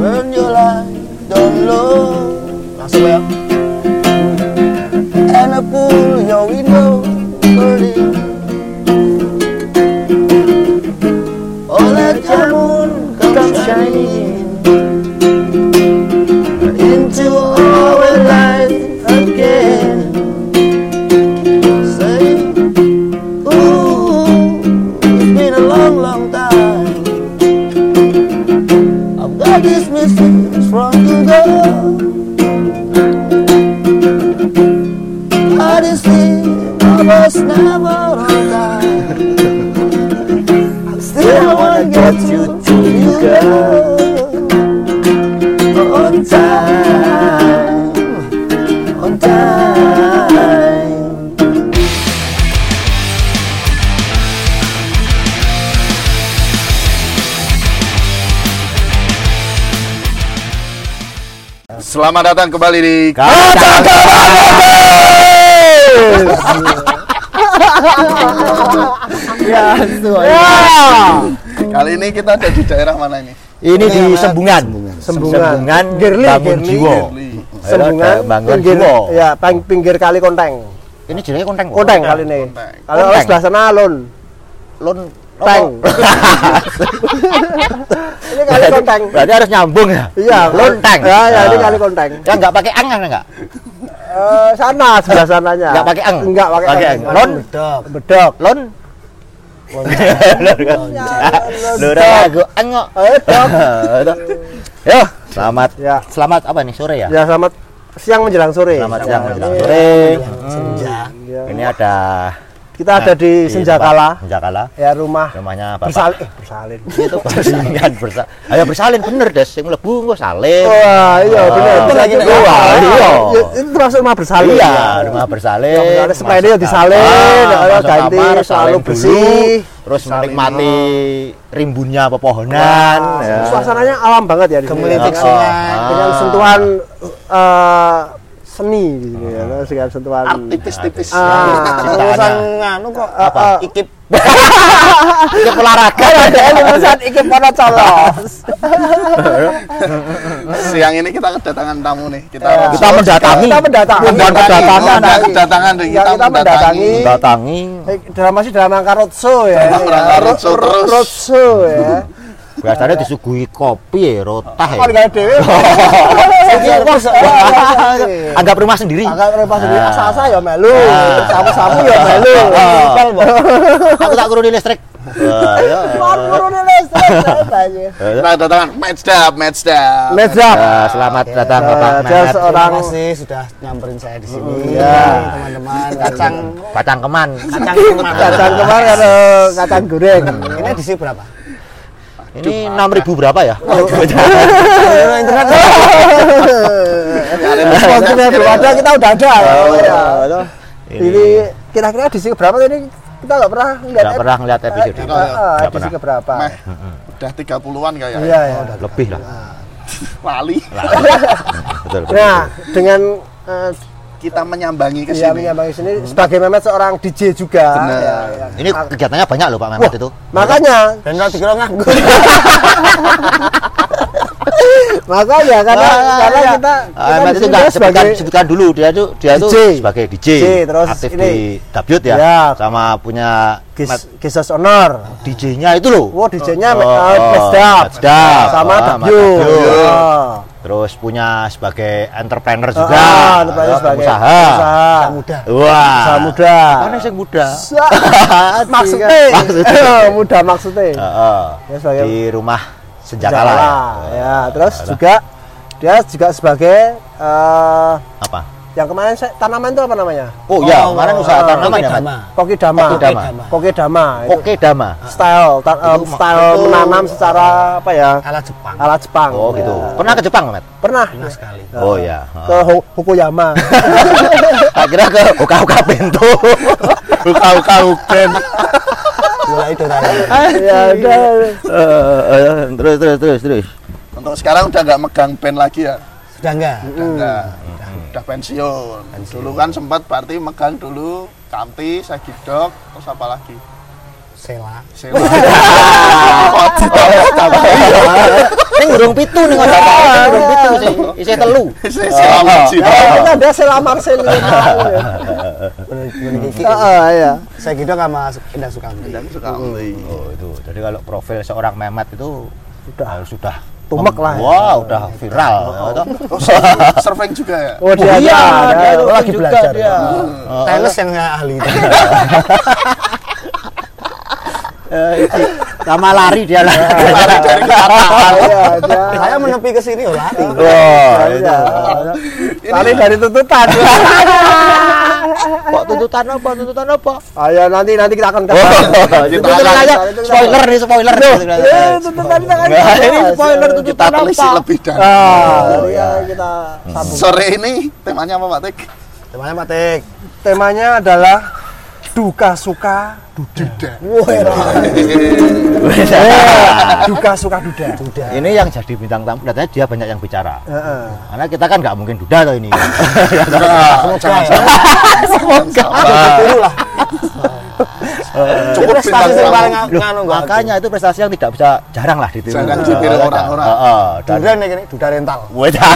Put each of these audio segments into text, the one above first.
Turn your light down low Langsung ya And I pull your window Selamat datang kembali di Ya. Kali ini kita ada di daerah mana ini? Ini di Sembungan. Sembungan. Sembungan Gerli, Bangun Gerli. Jiwo. Sembungan, Bangun Jiwo. ya, pinggir kali konteng. Ini jenenge konteng. Konteng kali ini. Kalau sebelah sana alun. Lon Teng. ini kali konteng. Berarti harus nyambung ya. Iya, Lonteng. Ya, ya, ini Ah. kali konteng. Ya enggak pakai ang kan enggak? Eh, sana sebelah sananya. Enggak pakai ang. Enggak pakai ang. ang. Lon. bedok. Bedok. Lon. Lora ang kok. Eh. Yo, selamat. Ya. Selamat apa nih sore ya? Ya, selamat siang menjelang sore. Selamat siang menjelang sore. Senja. Ini ada Kita ada di Senjakala. Senjakala. Ya rumah Rumahnya Bapak. bersalin. Eh, bersalin. itu bajingan bersa ayo bersalin bener des sing mlebu engko salin Wah, iya Ah. bener. Itu lagi Wah, iya. Ya, Itu termasuk rumah bersalin. iya ya. rumah bersalin Rumah bersalin, sepeda masuk disalin, ya, masuk ganti, kamar, selalu bersih. terus menikmati rimbunnya pepohonan ya. Suasananya alam banget ya di sini. Gemelitik Ah, sungai. Dengan Ah. sentuhan eh, seni di sini ya. Dengan sentuhan Tipis-tipis. Ah, Ciptaannya. urusan nganu kok Apa? eh, ikip ikip olahraga ada lulusan ikip pada colos. Siang ini kita kedatangan tamu nih. Kita Ya. kita mendatangi Kita mendatangi. bukan kedatangan Kita kedatangan deh. Ya, Kita kita mendatangi. mendatangi Eh, Dalam masih dalam rangka roadshow ya. Dalam ini rangka ya. roadshow Ro- terus. Roadshow ya. biasanya disuguhi kopi ya rotah ya nggak dewe? Iki bos. anggap rumah sendiri Agak repot sendiri. Ah. Asa-asa ya melu. Ah. Samu-samu ya melu. Ah. Aku tak kuruni listrik ya. Kita kedatangan match up, match up. Let's up. Ya, selamat datang Bapak Dia seorang Terima kasih sudah nyamperin saya di sini. Iya. Teman-teman kacang Bacang keman kacang ke mana? kacang kemarin ada kacang goreng. Ini di sini berapa? Ini 6000 berapa ya? internet. Sponsornya belum ada, kita udah ada. Ya. Ini kira-kira di sini berapa ini? Kita nggak pernah lihat. Nggak pernah ngeliat episode Eh, ini. ah, Di sini pernah. berapa? Udah 30-an kayaknya. Iya ya. Lebih lah. Lali. Nah, dengan eh, Kita menyambangi ke ya sini. menyambangi sini sebagai Mehmet seorang DJ juga. Benar. Ya, ya. Ini kegiatannya banyak loh Pak Mehmet itu. Makanya, Dan kalau dikira nganggur. makanya karena Ah, karena iya. kita, Ah, kita Mehmet itu enggak sebutkan sebutkan dulu dia itu dia itu sebagai DJ, DJ, terus aktif ini. di Dabyut ya, Ya. sama punya Gis- Gisos Honor. DJ-nya itu loh. Wow, DJ-nya Oh, oh, oh. Sama Oh, Dabyut. Terus punya sebagai entrepreneur juga, Ah, entrepreneur sebagai pengusaha. pengusaha. muda. Wah. Usaha muda. Mana yang muda? maksudnya, Maksudnya. muda maksudnya. Heeh. Ya, sebagai di rumah Senjakala. Ya. Ya, terus juga dia juga sebagai eh apa? Yang kemarin saya, tanaman itu apa namanya? Oh, ya, Oh, kemarin oh, usaha tanaman Koki ya, Mas? Dama. Koki Dama. Koki Dama. Koki Dama. Style, ta- Itu ma- style itu- menanam secara apa ya? Ala Jepang. Ala Jepang. Oh, gitu. Ya. Pernah ke Jepang, Met? Pernah. Pernah sekali. Oh, ya. Ke Fukuyama. Akhirnya ke Uka-Uka Bento. Uka-Uka Uken. Mulai itu tadi. ya udah. Terus terus terus terus. Untuk sekarang udah nggak megang band lagi ya. Sudah enggak? Udah nggak. Udah pensiun. Dulu kan sempat berarti megang dulu Kamti, Sagidok, terus apa lagi? Sela. Sewa. Oh, Ini burung pitu nih ngono. Burung pitu sih, isih telu. Selamat sih. Ya, kita ada selamar sel. Kiki. Heeh, iya. Saya gitu sama Indah Sukamti. Dan sekali. Oh, itu. Jadi kalau profil seorang Mehmet itu sudah sudah Tumek lah ya. Wah, udah viral. ya, toh. Oh, surfing- juga ya? Oh, dia iya, ada. dia ada. surfing lagi juga belajar. dia. Teles yang nggak ahli itu. Eh, itu. Sama lari dia lah. Lari dari Ah, iya, dia. Saya menepi ke sini oh lari. Wah, Iya. Lari dari tuntutan. Kok tuntutan apa? Tuntutan apa? Ayo nanti nanti kita akan Oh, tenang aja. Spoiler nih, spoiler. Eh, tuntutan kita ini spoiler Kita tuntutan telisik apa? lebih dalam. Ah, iya, kita sambung. Sore ini temanya apa Pak Tik? Temanya Matik. Temanya adalah duka suka duda. Eh, duka suka duda. Ini yang jadi bintang tamu, katanya dia banyak yang bicara. Heeh. Karena kita kan nggak mungkin duda tuh ini. Jangan Semoga ya. Dulu lah. Cukup bintang Prestasi yang paling nganu makanya itu prestasi yang tidak bisa jarang lah ditiru. Jarang ditiru Heeh, orang-orang. heeh, dan Duda nih gini, duda rental. Wadah.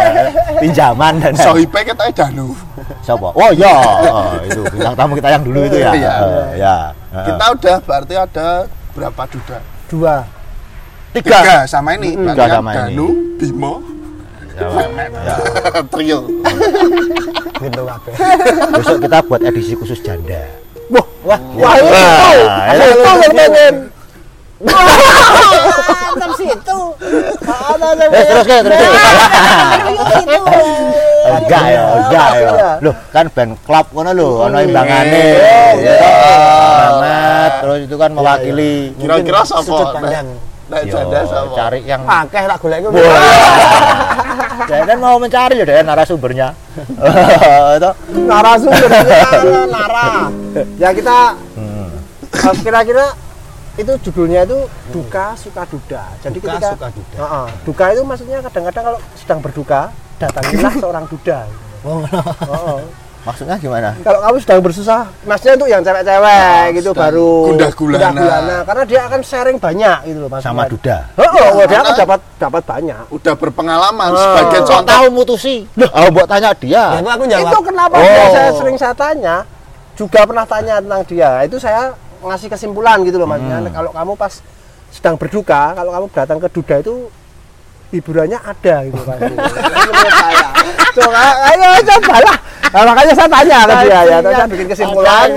pinjaman dan Sohipe katanya Danu. siapa? Oh iya, oh, itu bintang tamu kita yang dulu itu ya. Iya. Eh, ya. Heeh. Kita udah berarti ada berapa duda? Dua. tiga. Tiga sama ini. Tiga sama ini. Danu, Bimo, Ya, ya. trio. Gitu kabeh. Besok kita buat edisi khusus janda. Wah, wah, wah, itu. Wah, Ada itu. itu yang pengen. Mantap situ. Ada Eh, terus terus ke. Itu. Enggak ya, enggak ya. Iya. Loh, kan band klub ngono lho, ono imbangane. Iya. Ya. Amat, terus itu kan mewakili. Kira-kira pandang. Nek Yo, janda sama. cari yang Akeh tak golek iku. Kan mau mencari ya deh narasumbernya. Itu. narasumber nara ya kita Hmm. eh, kira-kira itu judulnya itu duka suka duda jadi Duka, ketika suka duda. Heeh, duka itu maksudnya kadang-kadang kalau sedang berduka datangilah seorang duda Oh, Heeh. Maksudnya gimana? kalau kamu sedang bersusah maksudnya untuk yang cewek-cewek gitu sedang baru gundah gulana. gulana. karena dia akan sharing banyak gitu loh maksudnya Sama duda. Heeh, wah, dia akan dapat dapat banyak Udah berpengalaman Oh. sebagai contoh. tahu mutusi? Oh, buat tanya dia. Ya, itu aku jawab. itu kenapa Oh. dia saya sering saya tanya juga pernah tanya tentang dia itu saya ngasih kesimpulan gitu loh maksudnya Hmm. kalau kamu pas sedang berduka kalau kamu datang ke duda itu hiburannya ada gitu kan menurut saya coba ayo cobalah nah, makanya saya tanya ke dia ya. Saya bikin kesimpulan.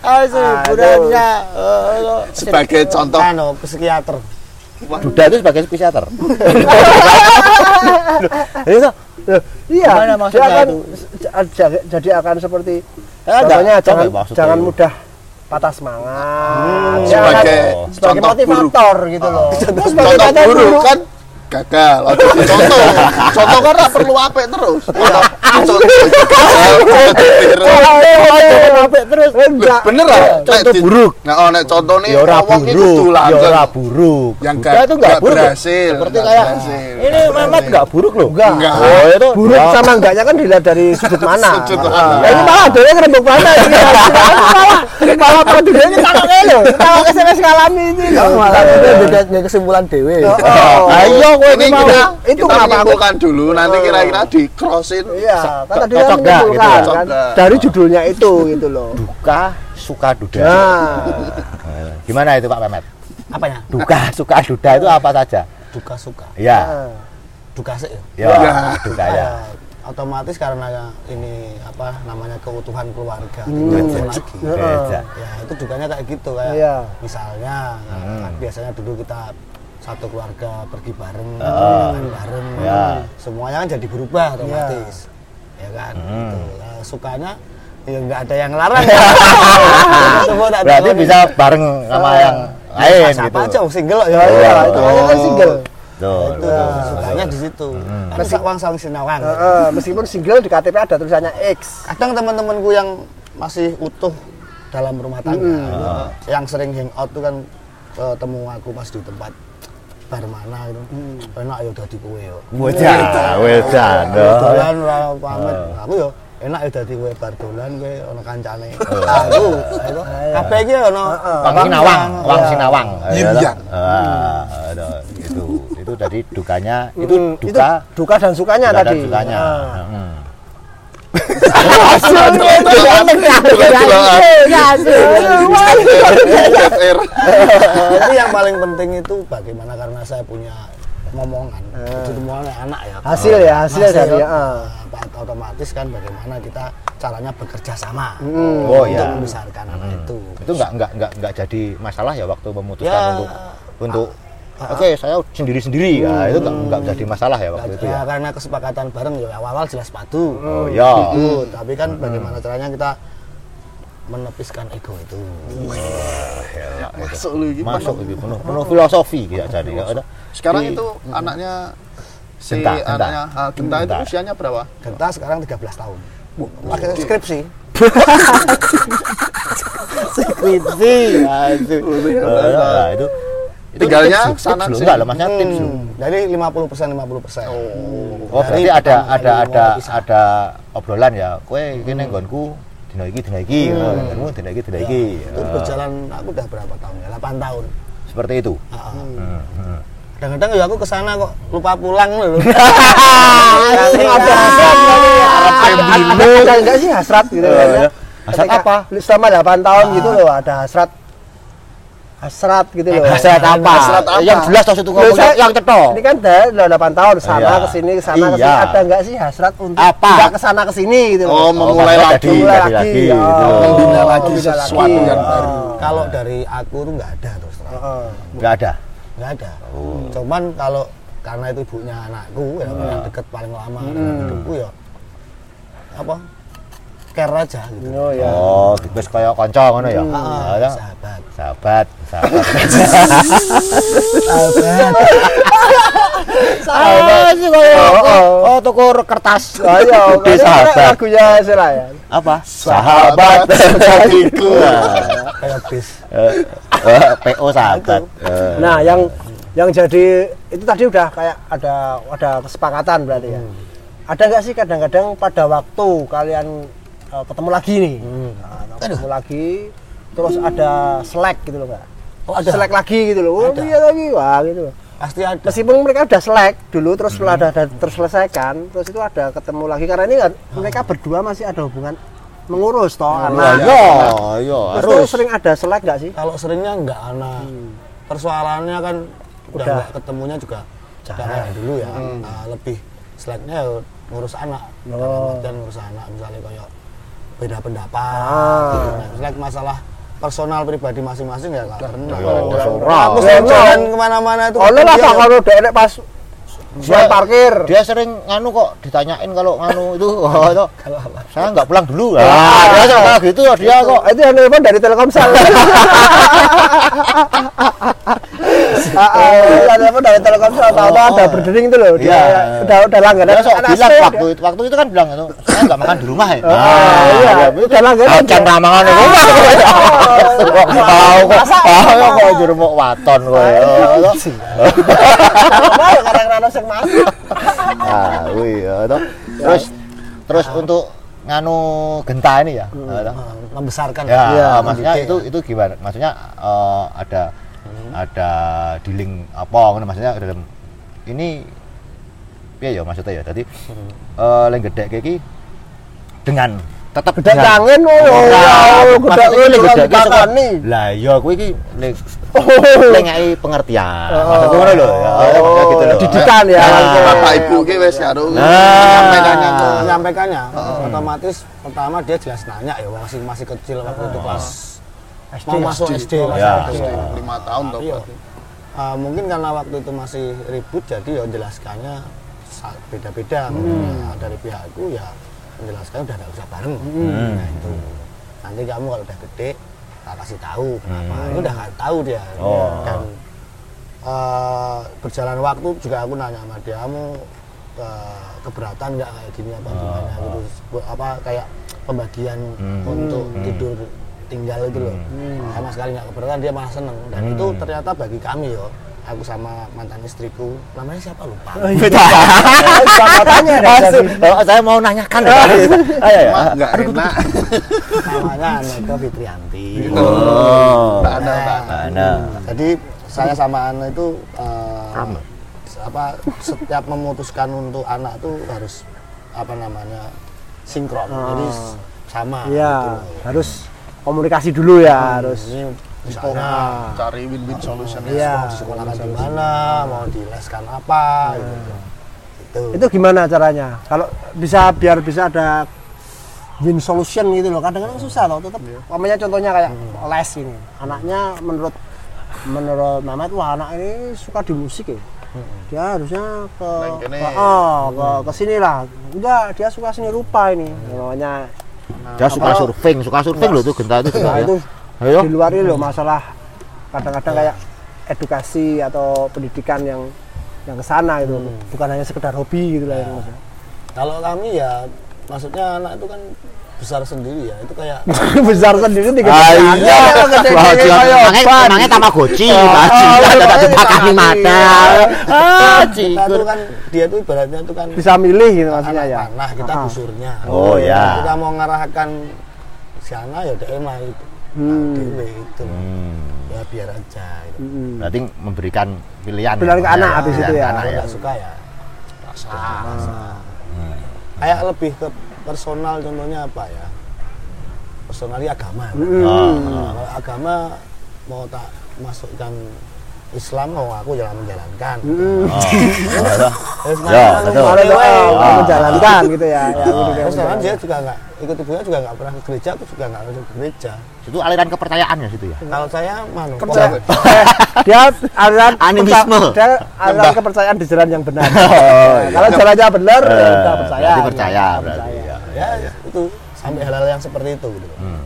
Ah, hiburannya. Sebagai contoh. Anu, psikiater. Duda itu sebagai psikiater. Loh, iya. Gimana dia akan jadi akan seperti Ya, contohnya jangan jangan mudah patah semangat. Hmm, sebagai sebagai contoh motivator gitu loh. Contoh contoh buruk kan gagal. Contoh. Contoh kan perlu apik terus. Contoh. terus enggak Bener lah. Contoh buruk. Nah, oh, nek contoh nih ya ora wong iki buruk, ya langsung. ora buruk. Yang nggak- itu enggak nggak buruk. loh. berhasil, Seperti kayak ini berhasil. enggak buruk loh. Enggak. Oh, itu buruk ya. sama enggaknya kan dilihat dari sudut mana Sudut Ah, mana. ya ini malah dia kerembuk mana ini malah malah ini takut lo kalau SMS ngalami ini loh malah Dia kesimpulan dewe. Oh. Ayo kowe Ini iki mau. kita, itu kita kenapa aku- menyimpulkan dulu, nanti kira-kira di crossin. iya kan tadi kan gitu menyimpulkan ya? kan Cocok. dari judulnya itu gitu loh Duka suka duda. nah Gimana itu Pak Mehmet? Apanya? Duka suka duda itu apa saja? Duka suka. Ya, nah. Duka sih. ya, Ya. duka ya. Eh, otomatis karena ini apa namanya keutuhan keluarga Hmm. Ketemu lagi Beda. ya itu dukanya kayak gitu kayak Iya. misalnya Hmm. kan biasanya dulu kita satu keluarga pergi bareng Ah. makan bareng Ya. semuanya kan jadi berubah otomatis ya kan Hmm. gitu. Nah, sukanya ya nggak ada yang larang tak Berarti bisa nih. bareng sama Ah. yang lain gitu. aja oh, single ya, ya iya Oh. itu kan single itu sukanya di situ kan sak wang saling sinawang Heeh, meskipun single di KTP ada tulisannya X kadang teman-temanku yang masih utuh dalam rumah tangga gitu, yang sering hangout tuh kan ketemu aku pas di tempat bar mana gitu. Enak ya dadi kowe yo. Bocah, wedan. dolan ora pamit. Aku yo enak ya dadi kowe bar dolan kowe ana kancane. Aku aku. Kabeh iki ono Wang Sinawang, Wang Sinawang. Yin Ya, yang. Ah, itu itu. Itu tadi dukanya Hmm, itu duka duka dan sukanya duka dan tadi. dukanya. Hmm. FR. Tapi yang paling penting itu bagaimana karena saya punya ngomongan. Itu semuanya anak ya. Hasil ya, hasil dari ya. ah. Otomatis kan bagaimana kita caranya bekerja sama Oh untuk ya. membesarkan anak itu. Itu enggak enggak enggak enggak jadi masalah ya waktu memutuskan Ya. untuk untuk Oke, saya sendiri-sendiri ya. Itu enggak enggak jadi masalah ya waktu itu Ya, ya. karena kesepakatan bareng ya awal-awal jelas sepatu. Oh ya. Gitu. Tapi kan bagaimana caranya kita menepiskan ego itu. Masuk lu gitu. Masuk itu penuh penuh filosofi ya jadi. ya. Ada- Sekarang di- itu anaknya si Genta, Genta. anaknya ah, Genta itu Genta. usianya berapa? Genta sekarang 13 tahun. Pakai skripsi. skripsi. Aduh. Nah, itu itu Tinggalnya tips, sana tips sih. enggak loh, maksudnya tips loh. Hmm, dari 50 persen 50 persen. Oh, berarti Dari ada ada ada ada obrolan ya. Kowe kene nggonku dina iki dina iki, nggonmu dina iki dina iki. Itu Eh, berjalan aku udah berapa tahun ya? 8 tahun. Seperti itu. Ah, ah. Hmm, hmm. Kadang-kadang ya aku ke sana kok lupa pulang loh. Ada hasrat kali ya. Ada ada enggak sih hasrat gitu kan? ya. Hasrat Ketika apa? Selama 8 tahun gitu loh ada hasrat hasrat gitu loh. Hasrat apa? Hasrat apa? Yang jelas itu Loh, ngomong saya- yang cetok. Ini kan udah udah 8 tahun sana Iya. ke sini ke sana ke sini Iya. ada enggak sih hasrat untuk Apa? tidak ke sana ke sini gitu loh. Oh, memulai maksudnya lagi. Mulai lagi, lagi, gitu. oh. Membina lagi Membina sesuatu lagi. yang Oh. baru. Kalau dari aku tuh nggak ada terus terang. Heeh. Enggak ada. Nggak ada. Cuman kalau karena itu ibunya anakku ya yang deket paling lama dengan hidupku ya apa care aja gitu. Oh ya. Oh, wis kaya kanca ngono ya. Ah, Ya, sahabat. Sahabat, sahabat. Sahabat. Ah, sih kaya oh, oh tuku kertas. Ayo, Gede sahabat. lagunya Sela ya. Apa? Sahabat bagiku. Kayak bis. Eh, eh, PO sahabat. Eh, Nah, yang yang jadi itu tadi udah kayak ada ada kesepakatan berarti ya. Ada nggak sih kadang-kadang pada waktu kalian eh, ketemu lagi nih, nah, ketemu lagi, terus ada slack gitu loh nggak? Oh, ada. Slack lagi gitu loh. Oh, Ada. iya lagi, wah gitu. loh. Pasti ada. Meskipun mereka udah slack dulu, terus setelah ada, ada terselesaikan, terus itu ada ketemu lagi karena ini kan mereka berdua masih ada hubungan mengurus toh Nah, anak. iya, iya, Terus harus. sering ada slack nggak sih? Kalau seringnya nggak anak. Persoalannya kan udah Udah. ketemunya juga jarang kayak dulu ya. Nah, lebih slacknya ya ngurus anak. Oh. Dan ngurus anak misalnya kayak beda pendapat. Ah. gitu. Nah, slack masalah personal pribadi masing-masing ya nggak pernah. Aku sering no. jalan ke mana-mana itu. Oh, lah kalau dek pas Dia- parkir. Dia sering nganu kok ditanyain kalau nganu itu, oh, itu saya nggak pulang dulu. Ah, Ah, dia suka gitu dia kok. itu yang telepon dari Telkomsel. Ah, ah, itu yang telepon dari Telkomsel. Tahu-tahu ada berdering itu loh. Dia Iya. udah udah langganan. Dia sok bilang waktu itu, waktu itu kan bilang itu, saya nggak makan di rumah ya. Ah, iya, udah langganan. Acan dia. ramangan di rumah. Tahu kok, tahu kok rumah waton kok. ya. Karena rano sing masuk. Ah, wih, ya, toh. Terus terus untuk nganu genta ini ya. ya, toh. Ah, membesarkan. Ya, Iya, maksudnya mendidik. itu itu gimana? Maksudnya eh, ada ada dealing apa ngono maksudnya dalam ini piye ya maksudnya ya. Jadi eh leng gedek iki dengan tetap Gede kangen oh. Gede maksudnya kangen leng gedek iki. Lah iya kowe iki Oh. leng ngai pengertian. Maksudku ngono lho ya. ya, maksudnya gitu lho. Didikan ya. Nah, Bapak ibu ki wis karo Nah. menyampaikannya ke menyampaikannya otomatis pertama dia jelas nanya ya masih masih kecil waktu itu kelas mau masuk SD kelas Ya. satu. lima tahun toh. Iya. berarti. Uh, mungkin karena waktu itu masih ribut jadi ya menjelaskannya sa- beda-beda Nah, dari pihakku ya menjelaskan udah nggak usah bareng nah itu nanti kamu kalau udah gede tak kasih tahu kenapa. Itu udah nggak tahu dia. Oh. dan uh, berjalan waktu juga aku nanya sama dia kamu uh, keberatan nggak kayak gini apa gimana? gitu Bu- apa kayak pembagian untuk tidur tinggal itu loh. Sama sekali nggak keberatan dia malah seneng. Dan itu ternyata bagi kami yo aku sama mantan istriku. Namanya siapa? Lupa. Ada jadi. Oh, saya mau nanyakan ya. Ayo ya. Nggak enak. Namanya Aneka Fitrianti. Oh. Ada nggak ada. Mana? jadi saya sama Ana itu uh, apa setiap memutuskan untuk anak tuh harus apa namanya sinkron. Jadi s- sama Iya, gitu. harus komunikasi dulu ya, harus ini Misalnya cari win-win solution Iya. mau sekolahkan di mana mau dileskan apa gitu. itu itu gimana caranya? Kalau bisa biar bisa ada win solution gitu loh. Kadang-kadang susah loh, tetap. Namanya contohnya kayak les ini. Anaknya menurut menurut Mamat wah anak ini suka di musik ya. Dia harusnya ke ke, oh, ke ke sini lah. Enggak, dia suka seni rupa ini. Namanya Dia suka surfing, suka surfing loh tuh genta itu. Nah, Genta, ya. itu Ayo. di luar ini loh masalah kadang-kadang kayak edukasi atau pendidikan yang yang ke sana gitu bukan hanya sekedar hobi gitu lah yang maksudnya. kalau kami ya maksudnya anak itu kan besar sendiri ya itu kayak besar sendiri tiga Ah, tiga iya. ban. emangnya Tamagotchi, Oh, Pak. oh, Cinta iya, ada iya, dipakani iya. mata. Ah, kita tuh kan dia tuh ibaratnya tuh kan bisa milih gitu maksudnya ya panah kita Ah. busurnya Oh, ya. kita mau ngarahkan sana ya dia mah itu Hmm. dewe itu Hmm. ya biar aja gitu. Mm-mm. Berarti memberikan pilihan. Pilihan ke ya, anak ya, habis itu ya. anak ya. nggak suka ya Ah. kayak lebih ke personal contohnya apa ya personalnya agama Mm-mm. Oh, kalau agama mau tak masukkan Islam mau aku jalan menjalankan Mm-mm. Oh. Terus Ya, nanti betul. Kalau dewe, doa, Ah. menjalankan gitu ya, ya Ah. terus kan dia juga nggak ikut ibunya juga nggak pernah ke gereja aku juga nggak masuk ke gereja Itu aliran kepercayaannya situ ya. kalau saya Percaya- pokoknya- Eh, dia aliran Animisme. dia aliran kepercayaan di jalan yang benar. Oh, iya. Kalau jalannya benar, ya Eh, udah percaya. berarti percaya Ya, berarti. percaya. ya. ya itu sampai hal-hal yang seperti itu gitu Hmm.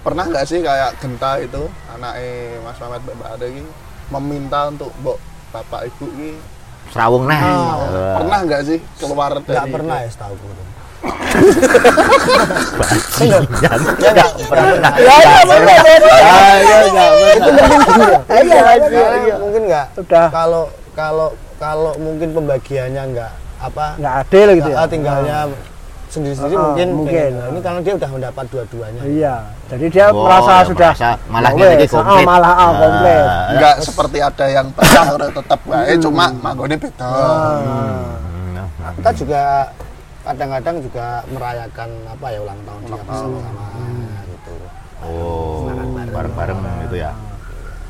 pernah nggak sih kayak genta itu anaknya Mas Mamet Mbak Ade ini meminta untuk mbok bapak ibu ini Serawung nah. Ah, pernah nggak sih keluar dari nggak pernah ya setahu ya pernah Ya, itu mungkin Iya, Iya, iya, iya. mungkin nggak? Udah. kalau kalau kalau mungkin pembagiannya nggak apa Nggak adil gitu ya. ah, tinggalnya sendiri-sendiri Ah, mungkin mungkin. pengen. Nah, ini karena dia udah mendapat dua-duanya Iya. Jadi dia Oh, merasa ya, sudah merasa malah ya ini wes, komplit. ah, malah ah, Ah, komplit. nggak seperti ada yang pecah udah tetap baik cuma manggone beda Hmm. kita juga kadang-kadang juga merayakan apa ya ulang tahun dia bersama-sama gitu Oh, bareng-bareng gitu ya.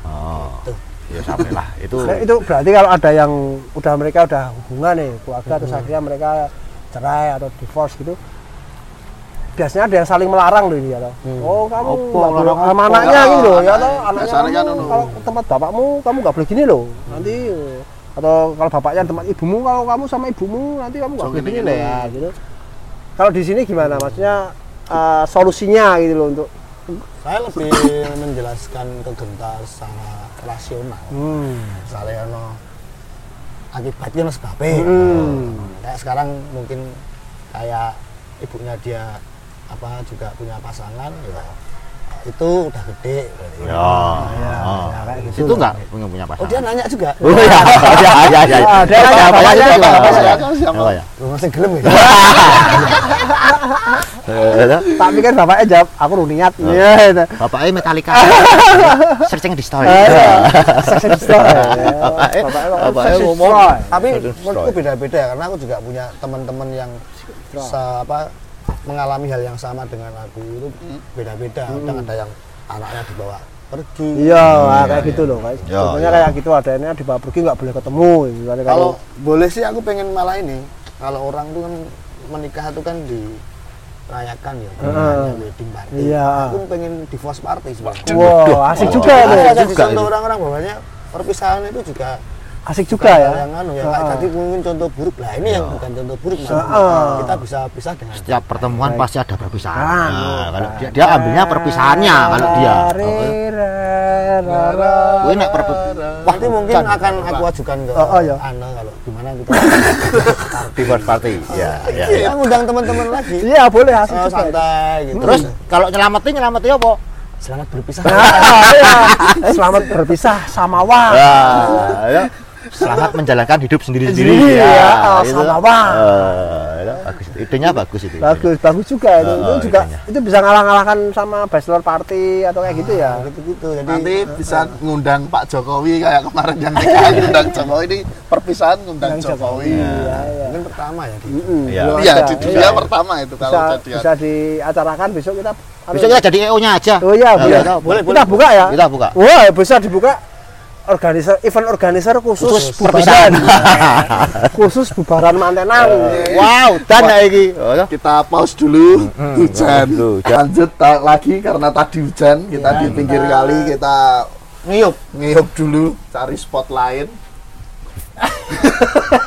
Oh. Tuh. Ya sampai lah. Itu Nah, itu berarti kalau ada yang udah mereka udah hubungan nih keluarga terus akhirnya mereka cerai atau divorce gitu biasanya ada yang saling melarang loh ini ya toh. oh kamu Apa, nggak boleh sama anaknya Ya, gitu loh ya toh anaknya kan kamu, ngono. kalau ke tempat bapakmu kamu nggak boleh gini loh nanti atau kalau bapaknya tempat ibumu kalau kamu sama ibumu nanti kamu nggak So, boleh gini gini-gini. loh ya gitu kalau di sini gimana maksudnya eh, solusinya gitu loh untuk saya lebih menjelaskan ke Genta secara rasional hmm. misalnya ono akibatnya ono sebabnya Hmm. kayak sekarang mungkin kayak ibunya dia apa juga punya pasangan ya itu udah gede ya. ya, Oh. ya, kayak gitu Itu enggak punya punya oh pasangan. dia nanya juga Oh ya, ya, ya, ya. Ah, dia nanya, ya, siapa, siapa bapaknya ya? ya? lu masih gelem ya Eh, tak pikir bapaknya jawab aku udah niat iya itu Bapaknya Metallica. Searching di story. Eh, iya. Sex and destroy, ya. Bapaknya- ngomong. tapi menurutku beda-beda ya karena aku juga punya teman-teman yang se- apa mengalami hal yang sama dengan aku. Itu beda-beda kadang ada yang anaknya dibawa pergi. Iya nah, kayak gitu loh kayak Ya, contohnya ya. kayak gitu adanya dibawa pergi nggak boleh ketemu misalnya kalau boleh sih aku pengen malah ini kalau orang tuh kan menikah itu kan dirayakan ya namanya wedding party. Iya. aku pengen divorce party sebenarnya. Wow asik juga Ada tuh ada juga contoh itu. orang-orang bahwanya perpisahan itu juga asik juga bukan ya yang anu ya kayak Ah. tadi mungkin contoh buruk lah ini yang bukan contoh buruk Mas. Ah. kita bisa pisah dengan Setiap pertemuan Baik. pasti ada perpisahan. Ah, Nah, kalau dia, dia ambilnya perpisahannya kalau dia. Ini nek nanti mungkin akan aku ajukan ke Oh, oh, ya. Ana kalau gimana kita divorce party. Ya, ya. kita ngundang teman-teman lagi iya boleh asik Oh, juga santai gitu Terus kalau nyelamatin nyelamatin apa? selamat berpisah Ah, iya. Eh, selamat berpisah sama wah Nah, ya. Selamat menjalankan hidup sendiri-sendiri Sendiri, ya, itu. sama Bang. Eh, itu bagus itu. idenya bagus itu bagus bagus juga itu Oh, itu oh, juga idenya. itu bisa ngalah-ngalahkan sama bachelor party atau kayak gitu ya gitu-gitu jadi Nanti bisa ngundang Pak Jokowi kayak kemarin yang ngundang Jokowi ini perpisahan ngundang Jokowi. Jokowi. Iya, iya. mungkin pertama ya di Mm-mm, Iya. belum Iya, ada. di dunia pertama itu bisa kalau jadian. bisa diacarakan besok kita besok kita jadi EO nya aja oh iya Nah, boleh boleh kita boleh buka ya kita buka wah bisa dibuka organizer event organizer khusus, khusus bubaran. perpisahan. Khusus bubaran mantenan. Wow dan ya iki. Oh, toh. Kita pause dulu. Hujan. dulu, hujan. Lanjut lagi karena tadi hujan. Kita Iya, di pinggir kali kita ngiyup. ngiyup dulu cari spot lain.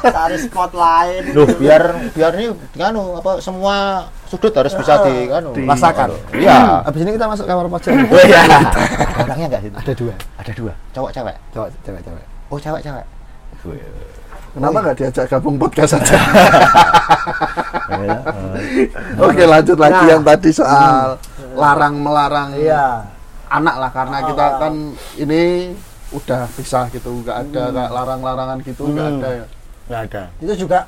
Cari spot lain Loh, biar biar ini kanu apa semua sudut harus bisa di kanu Rasakan. Iya. habis ini kita masuk kamar pacar Oh iya. Orangnya enggak ada dua Ada dua. Cowok cewek. cowok cewek cewek Oh, cewek cewek. Kenapa nggak diajak gabung podcast aja? Iya. Oke lanjut lagi Nah. yang tadi soal larang melarang iya anak lah karena kita kan ini udah pisah gitu nggak ada kayak larang-larangan gitu nggak ada ya. nggak ada itu juga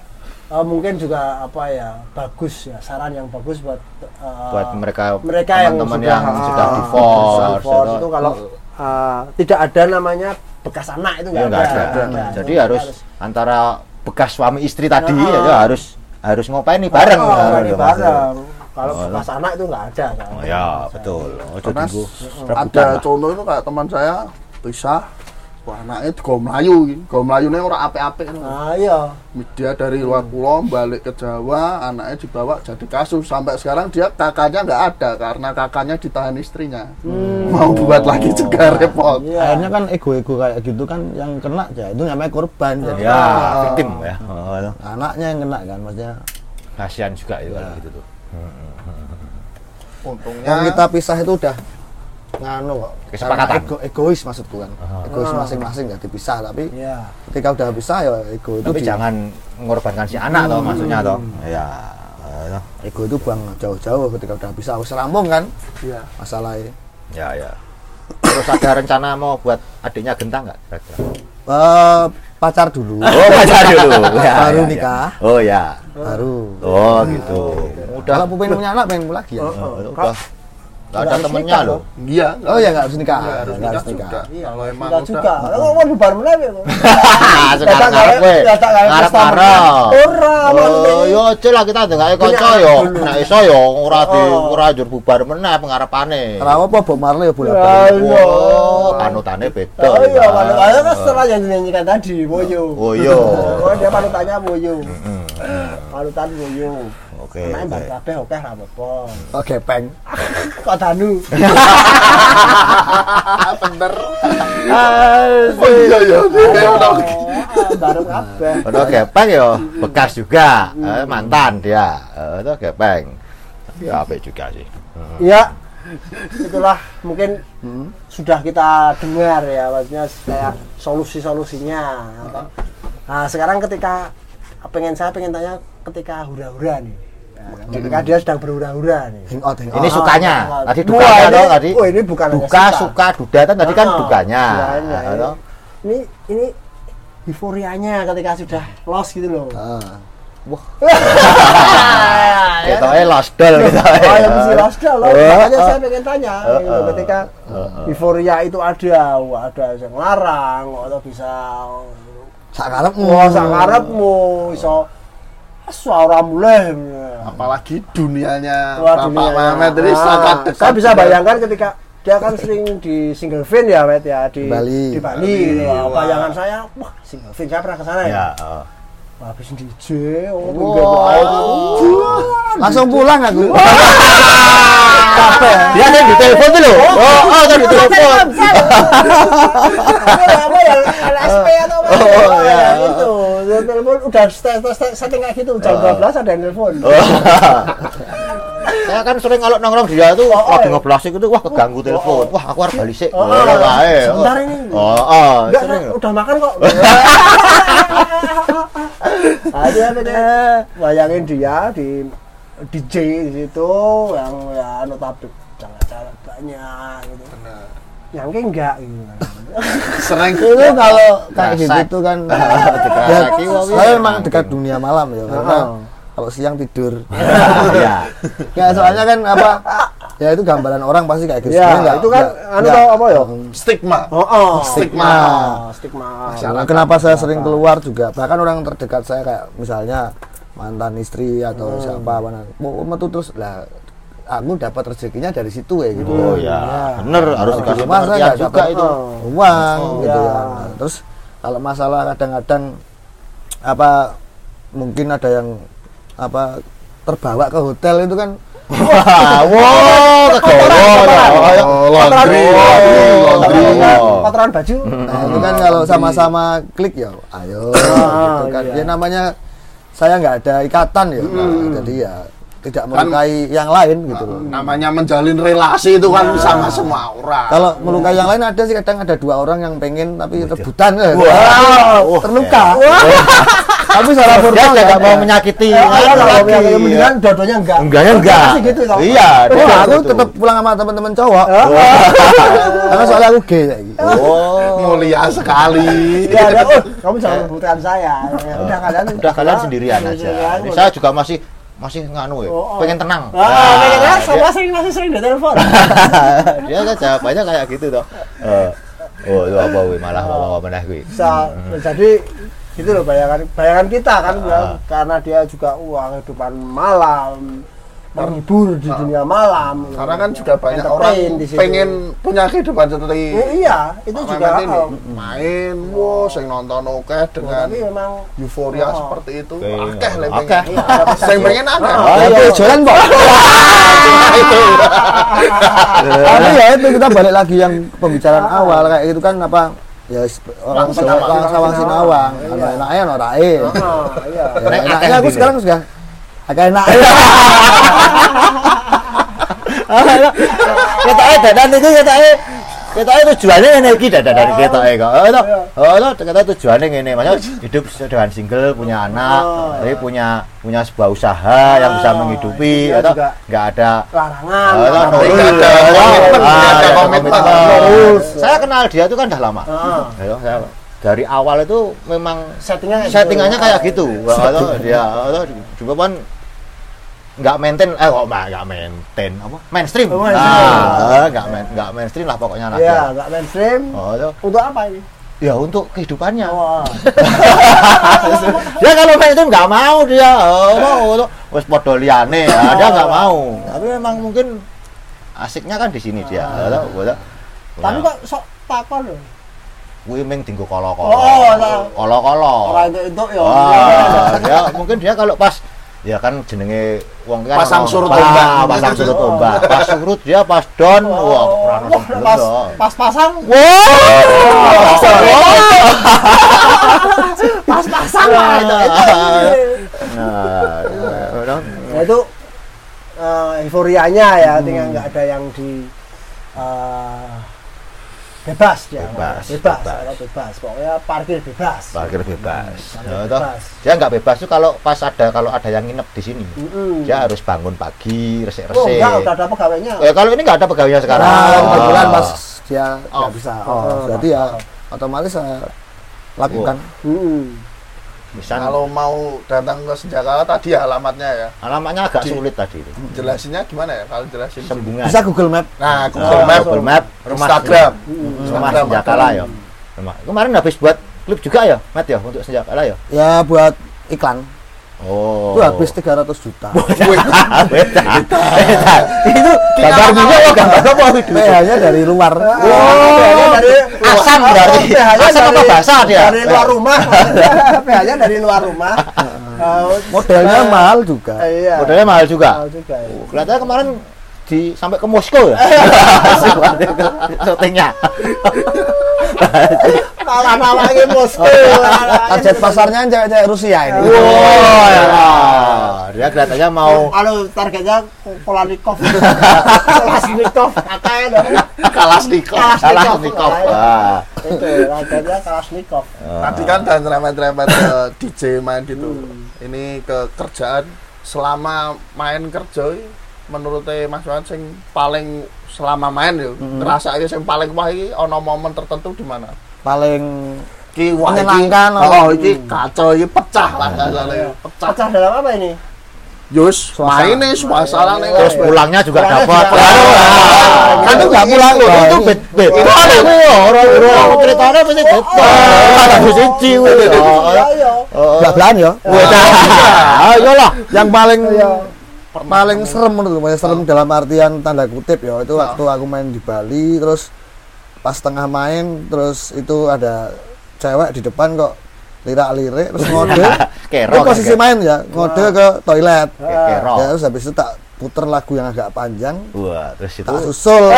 eh, mungkin juga apa ya bagus ya saran yang bagus buat eh, Buat mereka mereka yang teman-teman sudah, yang ah, sudah ah, divorce, divorce atau- itu kalau eh, tidak ada namanya bekas anak itu nggak nggak ada, ada. nggak ada. Jadi harus antara bekas suami istri tadi Ah. ya harus harus ngopain nih bareng. Oh, Nah, ini gitu, bareng kalau Oh, bekas anak itu nggak ada kan Oh ya, betul. Oh, ada contoh itu kayak teman saya pisah. Wah anaknya di Melayu. Go Melayu ini orang apik-apik gitu. nah iya. Dia dari luar pulau balik ke Jawa anaknya dibawa jadi kasus. Sampai sekarang dia kakaknya nggak ada karena kakaknya ditahan istrinya. Mau buat lagi juga repot. Iya. Akhirnya kan ego-ego kayak gitu kan yang kena ya itu namanya korban jadi Ya, eh, victim ya. Oh, itu. anaknya yang kena kan maksudnya. Kasihan juga itu kalau gitu tuh. untungnya yang kita pisah itu udah nganu kok Kesepakatan. Ego, egois maksudku kan egois masing-masing nggak dipisah tapi iya ketika udah pisah ya ego itu Tapi di- jangan mengorbankan si anak toh maksudnya toh. Ya. eh, ego itu buang jauh-jauh ketika udah pisah wis rampung kan Iya. masalahnya Ya, ya. Terus ada rencana mau buat adiknya gentang nggak? kira-kira? Eh, pacar dulu Oh, pacar dulu. Ya, Baru ya, ya. nikah. Oh ya. baru Oh gitu. Udah. kalau pengen punya anak pengen lagi ya Oh, udah. Nggak ada harus temennya nikah, loh. iya oh ya nggak harus nikah nggak harus nggak nikah harus nikah juga iya kalau emang enggak udah juga lo mau bubar mana ya Sekarang ngarep gawe Ngarep ngarep. Ora, Oh, yo lah kita ndengake kanca Punya yo. Nek iso yo ora di Oh. ora njur bubar meneh pengarepane. kenapa apa Bob Marley ya bola Ya, balik iya. Oh, panutane beda. Oh iya, kalau ada kan setelah yang dinyanyikan tadi, Boyo. Oh, iya. Oh, dia panutannya Boyo. Panutan Boyo. Oke. Anaknya mbak oke. kabeh oke ra apa-apa. oh gepeng Kok danu. bener Ah, oh iya iya Kayak udah Ah, Bareng kabeh. Ono gepeng yo, bekas juga. Eh, mantan dia. Eh, Itu gepeng. Ya apik juga sih. Ya, itulah mungkin sudah kita dengar ya, maksudnya kayak solusi-solusinya. Nah, sekarang ketika pengen saya pengen tanya ketika hura-hura nih. Nah, ketika dia sedang berhura-hura nih. hangout hangout Ini Ah, sukanya. ah, Tadi Wah, dukanya ini- toh tadi. oh, ini bukan Duka, suka. suka, duda kan tadi kan Ah, dukanya. Ah, ini. toh. Ini ini euforianya ketika sudah lost gitu loh. Ah. Kita eh lost doll kita. Oh, yang mesti lost doll loh. Oh, Makanya oh. saya pengen tanya gitu, oh. ketika euforia itu ada, wah, ada yang larang atau bisa sak karepmu wah sak karepmu iso suara mulai. apalagi dunianya Wah, Bapak dunianya. Mehmet ini Ah, sangat dekat Saya bisa bayangkan ketika dia kan sering di single fin ya, Met ya di Bali. Di Bali. Bali, gitu. Wah. Bayangan saya, wah single fin saya pernah ke sana ya. Ya, oh. Wah, habis DJ, oh, Wow. laut. langsung pulang aku. Dia ada di telepon tuh loh. Oh, oh, tadi di telepon. apa ya LSP atau apa? Oh, telepon udah tes tes tes setting kayak gitu jam 12 ada yang telepon. Saya kan sering kalau nongkrong dia tuh Oh, oh, lagi iya. ngoblasik itu wah keganggu telepon. Wah, aku harus balik sih. Oh, Oh, oh, wae. sebentar ini. Oh, oh, Enggak, udah makan kok. pengen bayangin dia di DJ di situ yang ya notabene jangan cara banyak gitu. Bener. Yang enggak gitu. Sering itu kalau kayak gitu tuh kan Dekat ya, saya memang dekat dunia malam ya karena Oh. kalau siang tidur Iya. ya soalnya kan apa ya itu gambaran orang pasti kayak gitu Ya, Sebenarnya nggak- itu kan nggak- anu apa ya? stigma. Oh, oh. Stigma. Oh, stigma. Masyarakat. kenapa saya sering keluar juga bahkan orang terdekat saya kayak misalnya mantan istri atau siapa apa nah, mau metu terus lah aku dapat rezekinya dari situ ya gitu Oh kan. ya, bener harus Kalau dikasih di rumah saya juga itu. uang Oh, gitu ya. Nah, terus kalau masalah kadang-kadang apa mungkin ada yang apa terbawa ke hotel itu kan Wah, wow, ya. Oh, laundry, laundry. Oh. Kotoran baju. Nah, itu kan kalau sama-sama klik ya, ayo gitu kan. iya. Ya namanya saya nggak ada ikatan ya, Nah, jadi ya tidak melukai yang lain gitu loh. Namanya menjalin relasi itu kan sama semua orang. Kalau melukai yang lain ada sih kadang ada dua orang yang pengen tapi rebutan ya. Wow. terluka. tapi salah Dia formal nggak nggak mau menyakiti. Ya, kan, kalau yang mendingan dua-duanya enggak. Enggaknya enggak. Gitu. Iya, dia Wah, aku tetap pulang sama teman-teman cowok. Karena soalnya aku gay gitu. Oh. mulia sekali. Ya, ada, oh, kamu jangan rebutkan saya. Ya, udah kalian Udah kalian sendirian aja. Saya juga masih masih nganu ya, Oh, oh. pengen tenang. Ah, Nah, kayaknya dia- saya sering masih sering di telepon. dia kan jawabannya kayak gitu toh. Eh, oh, itu apa wi malah apa meneh kuwi. Bisa jadi gitu loh bayangan bayangan kita kan Ah. ya, karena dia juga uang kehidupan malam menghibur di dunia malam. Karena kan juga banyak Entertain orang pengen punya kehidupan seperti Eh, iya, itu Pak juga Mehmet ini. oh, main, wow, sing nonton oke dengan tapi memang euforia Oh. seperti itu. Oke. Akeh le Oke. pengen. Iya, ada Sing pengen ada. Oh, Tapi iya. jalan kok. Tapi ya itu kita balik lagi yang pembicaraan awal kayak itu kan apa ya orang Jawa orang sawang sinawang awang, ana iya. enaknya ana rae Oh, iya. Ya, enaknya akeh aku sekarang sudah agak enak Ketoke dadan itu ketoke ketoke tujuannya ngene iki dadan dari ketoke kok. Oh, toh. Oh, toh ketoke tujuannya ngene. Maksudnya hidup dengan single, punya anak, Oh. tapi punya punya sebuah usaha yang bisa menghidupi Dia atau ada larangan. Oh, larangan. nurul. Nggak ada Oh, komitmen, ah, nggak ada komitmen. Saya kenal dia itu kan udah lama. Heeh. Ya, saya dari awal itu memang Settingnya kayak settingannya gitu. kayak gitu. Atau dia atau juga kan nggak maintain eh kok nggak nggak maintain apa mainstream Oh, mainstream. ah nggak main nggak mainstream lah pokoknya lah dia. enggak mainstream. oh itu Untuk apa ini? ya untuk kehidupannya Wah. dia kalau mainstream nggak mau dia oh wes podo liane ya, dia nggak mau tapi memang mungkin asiknya kan di sini dia tahu. Tapi Punya- kok sok takon lho. kuwi ming tinggu kolo-kolo Oh, kolo-kolo Ora itu ya. Dia mungkin dia kalau pas ya kan jenenge wong kan Pasang surut Wah, ombak. pasang surut ombak pas surut dia pas don. Wah Wah, pas pas pasang. Pas pasang. Lah itu itu. nah nah, Nah, itu eh, euforianya ya, tinggal nggak ada yang di eh, bebas ya. Bebas, bebas, bebas. kalau bebas. Pokoknya parkir bebas. parkir bebas Parkir Ya, toh. bebas. dia nggak bebas tuh kalau pas ada kalau ada yang nginep di sini Mm-mm. dia harus bangun pagi Oh, resik-resik enggak, udah ada pegawainya. ya kalau ini nggak ada pegawainya sekarang nah Oh. kebetulan pas dia nggak Off. bisa Oh. oh, berarti ya otomatis saya lakukan Mm-mm. Misal, Kalau mau datang ke Senjakala tadi ya alamatnya ya. alamatnya agak Di- sulit tadi itu. Jelasinnya gimana ya? Kalau jelasin? sembungan. Bisa Google Map? Nah, Google Google Map, Google Map. Rumah Instagram. Mm-mm. rumah Instagram. Senjakala ya. Rumah. Kemarin habis buat klip juga ya Mat ya untuk senjakala ya? Ya buat iklan oh itu habis 300 juta itu gambar minyak apa gambar apa itu PH-nya dari luar PH-nya dari asam berarti asam apa basah dia Dari luar rumah. PH-nya dari luar rumah. Eh, modelnya eh, mahal juga Iya. modelnya mahal juga Mahal juga. ya. Oh, kelihatannya kemarin di sampai ke Moskow ya syutingnya Malah lagi Moskow. target pasarnya kan cewek-cewek Rusia ini wow ya. dia kelihatannya mau Anu targetnya Polanikov. Kalashnikov katanya dong. Kalasnikov. salah Nikov wah Itu targetnya Kalashnikov. Tadi kan dan remet-remet ke DJ main gitu. Ini ke kerjaan selama main kerja menurut Mas Wan sing paling selama main yo ngerasa iki sing paling wah iki ana momen tertentu di mana? paling Ki wah iki Menyenangkan, Oh, iki kacau iki pecah lah kasane. Pecah. Pecah dalam apa ini? Yus, maine suasana ning terus pulangnya juga dapat. kan itu nggak pulang loh itu bet bet. Itu ada orang orang ceritanya pasti bet ada siji Iya. belah-belahan ya ayo lah. Yang paling paling serem menurut gue serem dalam artian tanda kutip ya itu waktu aku main di Bali terus pas tengah main terus itu ada cewek di depan kok lirak-lirik terus ngode. Kerok, itu posisi kayak- main ya ngode ke toilet. Kerok. Ya terus habis itu tak puter lagu yang agak panjang. Wah terus itu? Tak susul.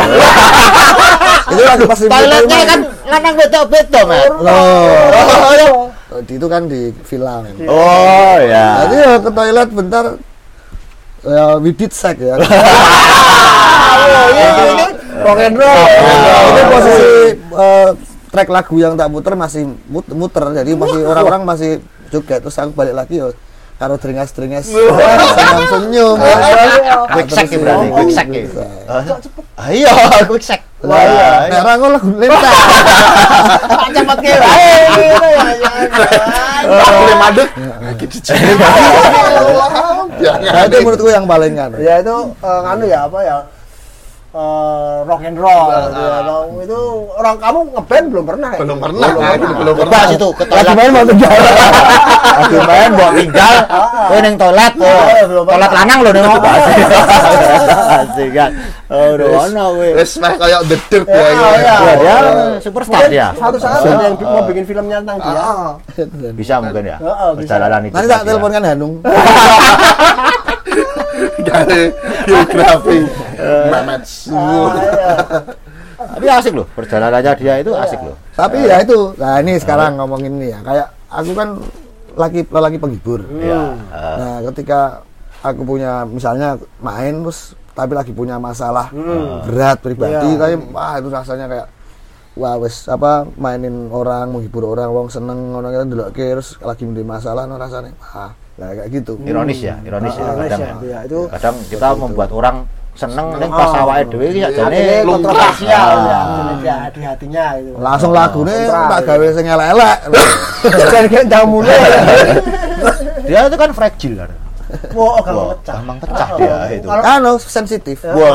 Itu lagi pas di toiletnya kan lanang beto beto mas loh. Itu kan di film oh ya. Jadi ya ke toilet bentar ya we did sex ya. Rock and roll. itu posisi eh, track lagu yang tak puter masih mut- muter jadi masih orang-orang masih joget terus aku balik lagi ya karo deringas-deringas senyum senyum quick sack ya berarti quick sack ya ayo quick sack Wah, iya. Ra ngono lagu lentah. Cepet ke wae gitu ya. Nah, itu menurutku yang paling kan. Ya itu eh, nganu ya apa ya? Eh, rock and roll gitu ya. Kalau itu orang kamu ngeband belum pernah ya? Belum pernah kan? Belum pernah. situ ke Lagi toilet main mau tinggal. lagi main bawa tinggal kowe ning toilet Iya, belum toilet pernah. lanang lho ning apa asik kan oh udah ono kowe Wes meh kayak the dirt ya. Iya, ini. iya. Dia superstar dia Suatu saat ada yang mau bikin filmnya tentang dia. Ah, bisa mungkin ya perjalanan itu Nanti tak teleponkan Hanung. Dari biografi Mehmet. Ah, iya. tapi asik loh perjalanannya dia itu asik loh Tapi ya itu. Nah, ini sekarang ngomongin ini ya. Kayak aku kan lagi lagi penghibur. Iya. Nah, ketika aku punya misalnya main terus tapi lagi punya masalah berat pribadi, Iya. tapi wah itu rasanya kayak wah wes apa mainin orang menghibur orang wong seneng ngono kan ndelokke terus lagi menjadi masalah no rasanya wah lah kayak gitu ironis ya ironis ya Ironis kadang ya, iya, itu kadang kita membuat orang seneng ning pas awake dhewe iki Akhirnya sakjane kontroversial Ah. ya di hatinya gitu. langsung lagune tak gawe sing elek-elek. Jangan kayak jamune. dia itu kan fragile kan Wah, oh, gampang pecah. gampang pecah dia itu. Kalau- anu sensitif. Wah.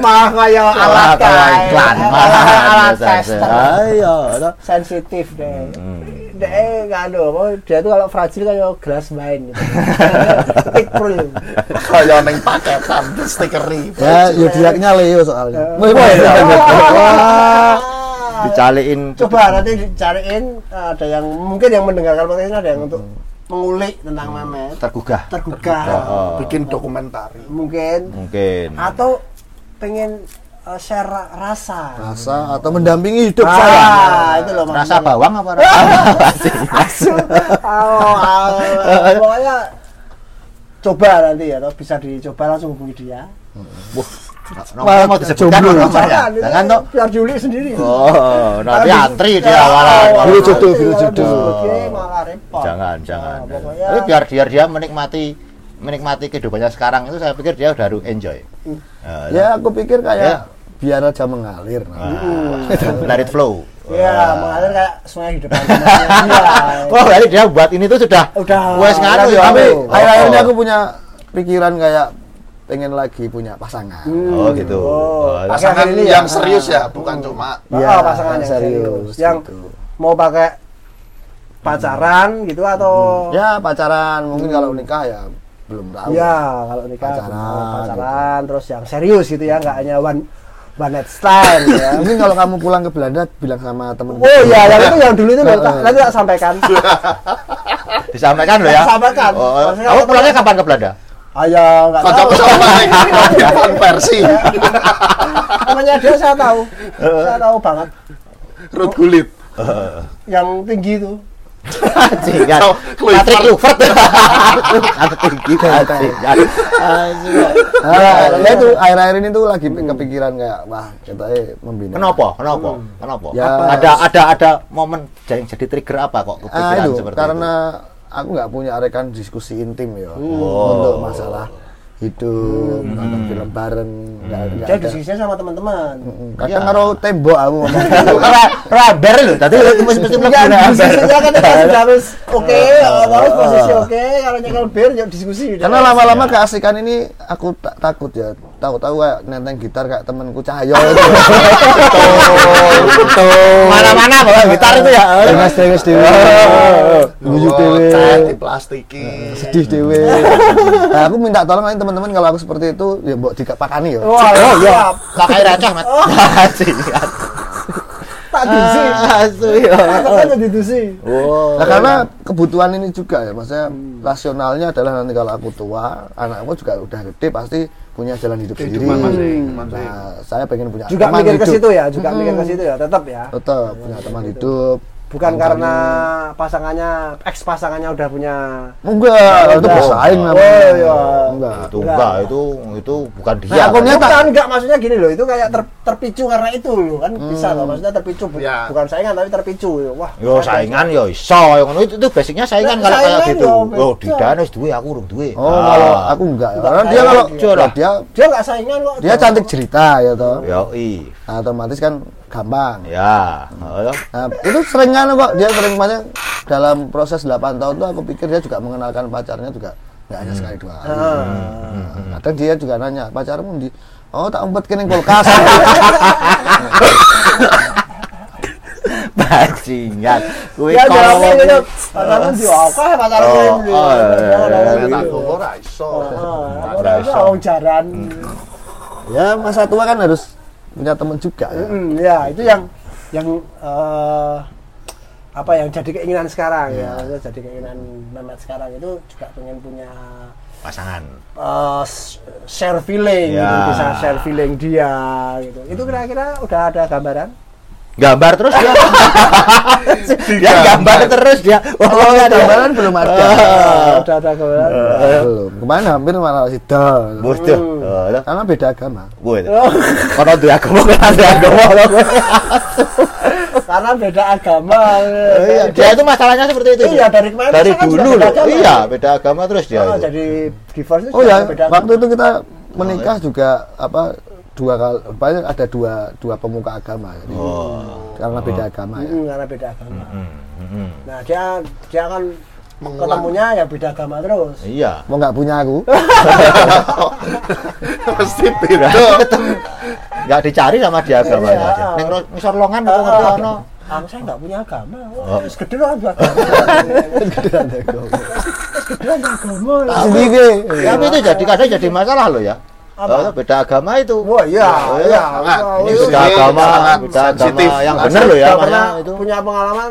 Mah kayak alat iklan. Alat tester. ayo toh. Sensitif deh. Hmm. Deh nggak ada apa dia tuh kalau fragil kayak gelas main gitu. Tik prul. Kayak neng paketan stikeri. ya yodiaknya Leo soalnya Eh. Wah, dicaliin Coba nanti dicariin ada yang mungkin yang mendengarkan podcast ini ada yang untuk mengulik tentang Mamet tergugah tergugah Oh, Bikin dokumentari. mungkin mungkin atau pengen uh, share ra- rasa rasa atau mendampingi hidup ah, saya itu loh rasa maksudnya. bawang apa rasa Asu. Oh, pokoknya coba nanti ya, toh bisa dicoba langsung hubungi dia. nomornya mau disebutkan nomornya itu jangan toh biar diulik sendiri. oh nanti antri di Ya, awal Biru jodoh, biru jodoh. malah repot. jangan jangan Nah, tapi biar biar dia menikmati menikmati kehidupannya sekarang itu saya pikir dia udah enjoy Hmm. Nah, ya aku pikir Ya. kayak biar aja mengalir nah, let it flow ya Wah. mengalir kayak sungai di depan rumahnya. Wah, berarti dia buat ini tuh sudah Udah. wes nganu ya. tapi Oh, akhir-akhirnya oh. aku punya pikiran kayak pengen lagi punya pasangan Oh, gitu. Oh, Oh, Pasangan ini ya. yang serius ya, bukan cuma Oh, Ya, pasangan yang serius. serius, Yang gitu. mau pakai pacaran gitu atau ya pacaran mungkin kalau nikah ya belum tahu Ya, kalau nikah Pacaran, pacaran, pacaran terus yang serius gitu ya, nggak hanya one one night stand ya. mungkin kalau kamu pulang ke Belanda bilang sama temen Oh iya, yang itu yang dulu itu nanti, nanti tak sampaikan. disampaikan loh ya. Sampaikan. Oh, Maksudnya kamu kalau- pulangnya kapan ke Belanda? Ayo, nggak tahu. kocok sama konversi. Namanya dia saya tahu, saya tahu banget. Oh. Rut kulit. Yang tinggi itu. Patrick Kluivert. Anjing. Nah, ya itu akhir-akhir ini tuh lagi kepikiran kayak wah kita membina Kenapa? Kenapa? Kenapa? Ya. Ada ada ada momen yang jadi trigger apa kok ah kepikiran itu seperti karena aku nggak punya rekan diskusi intim ya Oh. untuk masalah hidup nonton film bareng Dia ada. Diskusinya sama teman-teman. Mm, kadang karo tembok aku ngomong. Rabar lho, tadi mesti mesti mlebu Ya, rabar. diskusinya kan kita sudah harus oke, harus posisi oke, kalau nyekel bir yuk diskusi. karena lama-lama keasikan ini aku tak takut ya. Tahu-tahu kayak nenteng gitar kayak temanku Cahyo. Itu Mana-mana bawa gitar itu ya. Mas Dewi Dewi. Guyu cat di plastiki. sedih dewe nah, aku minta tolong nih teman-teman kalau aku seperti itu ya mbok dipakani ya Wah, Oh iya, kakak receh, Mat. Siap. Tak dusi. Asu ya. Kan didusi. Oh. Nah, karena kebutuhan ini juga ya, maksudnya rasionalnya adalah nanti kalau aku tua, anakku juga udah gede pasti punya jalan hidup sendiri. Nah, saya pengen punya Juga teman mikir ke situ ya, juga mikir ke situ ya, tetap ya. Tetap punya teman hidup. Bukan karena pasangannya, ex pasangannya udah punya Enggak, itu Enggak. bersaing Oh, namanya. iya. Enggak. Itu enggak, itu itu bukan dia. Nah, aku kan. nyata- Bukan, enggak maksudnya gini loh, itu kayak ter- terpicu karena itu loh kan bisa loh, maksudnya terpicu bu- Ya. bukan saingan tapi terpicu. Wah, Yo saingan yo iso yo ngono itu, itu basicnya saingan Nah, kalau kayak gitu. yo, Oh, beda. Didan wis duwe aku urung duwe. Oh, kalau aku enggak ya. Karena dia kalau Curah. dia dia nggak saingan kok. dia cantik cerita ya toh. yo i. Nah, otomatis kan gampang. Ya, heeh. Nah, itu sering kan kok dia sering banyak dalam proses 8 tahun tuh aku pikir dia juga mengenalkan pacarnya juga nggak hanya sekali dua kali. Nah, kadang dia juga nanya pacarmu di oh tak umpet kene kulkas. Bajingan. Kuwi Ya jawabnya kalau gitu. Pacaran di apa ya pacaran tak ora iso. Oh, Ora iso jaran. ya masa tua kan harus punya teman juga ya. Mm, ya, itu yang yang eh, apa yang jadi keinginan sekarang ya, Maksudnya jadi keinginan Mehmet sekarang itu juga pengen punya pasangan. eh, s- share feeling gitu, Ya. bisa share feeling dia gitu. Itu kira-kira udah ada gambaran? Gambar terus dia. dia gambar terus dia. Oh, Oh, gambaran belum ada. Ah, udah ada gambaran. belum. Kemarin hampir malah sida. Bos tuh. Oh, lho. Karena beda agama. Gue. Oh, Kono duwe agama kan duwe agama. karena beda agama. Iya, dia itu masalahnya seperti itu. Iya, dari kemarin Dari kan dulu loh. beda agama. Iya, beda agama terus dia. Oh, itu. jadi divorce itu Oh ya, waktu itu kita menikah juga apa dua kali banyak ada dua dua pemuka agama jadi Oh. karena beda agama ya. Mm, karena beda agama. Hmm, hmm. Nah, dia dia kan ketemunya ya beda agama terus. Iya. mau nggak punya aku Mesti beda. Enggak dicari sama dia agamanya Iya. aja. Ning ro- ngisor longan apa ngerti ono. Aku saya nggak punya agama. Oh. Oh, wis gede lah aku agama. Gede lah agama. sendiri Tapi itu jadi kadang jadi masalah loh ya. Apa? Oh, beda agama itu. Wah, iya, iya. sangat. Wah, Ini itu- Beda Ini agama, beda agama yang benar loh ya, makanya pernah itu. punya pengalaman